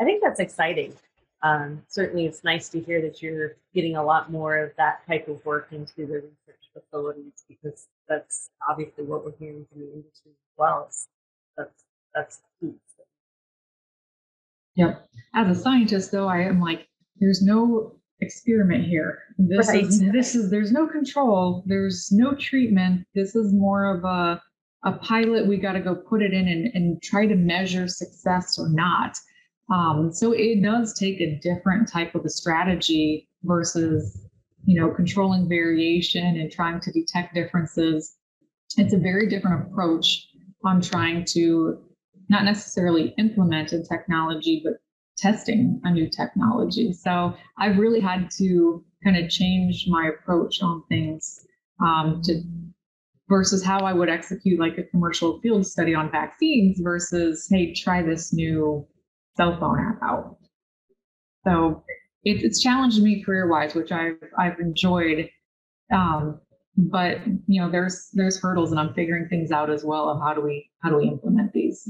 I think that's exciting. Um, certainly, it's nice to hear that you're getting a lot more of that type of work into the research facilities because that's obviously what we're hearing from the industry as well. That's that's key. Yep. As a scientist, though, I am like, there's no experiment here. This Right. is this is there's no control. There's no treatment. This is more of a a pilot. We got to go put it in and, and try to measure success or not. Um, so it does take a different type of a strategy versus you know controlling variation and trying to detect differences. It's a very different approach on trying to not necessarily implement a technology, but testing a new technology. So I've really had to kind of change my approach on things um, to versus how I would execute like a commercial field study on vaccines versus hey, try this new cell phone app out. So it, it's challenged me career wise, which I've I've enjoyed. Um, but you know, there's there's hurdles, and I'm figuring things out as well of how do we how do we implement these.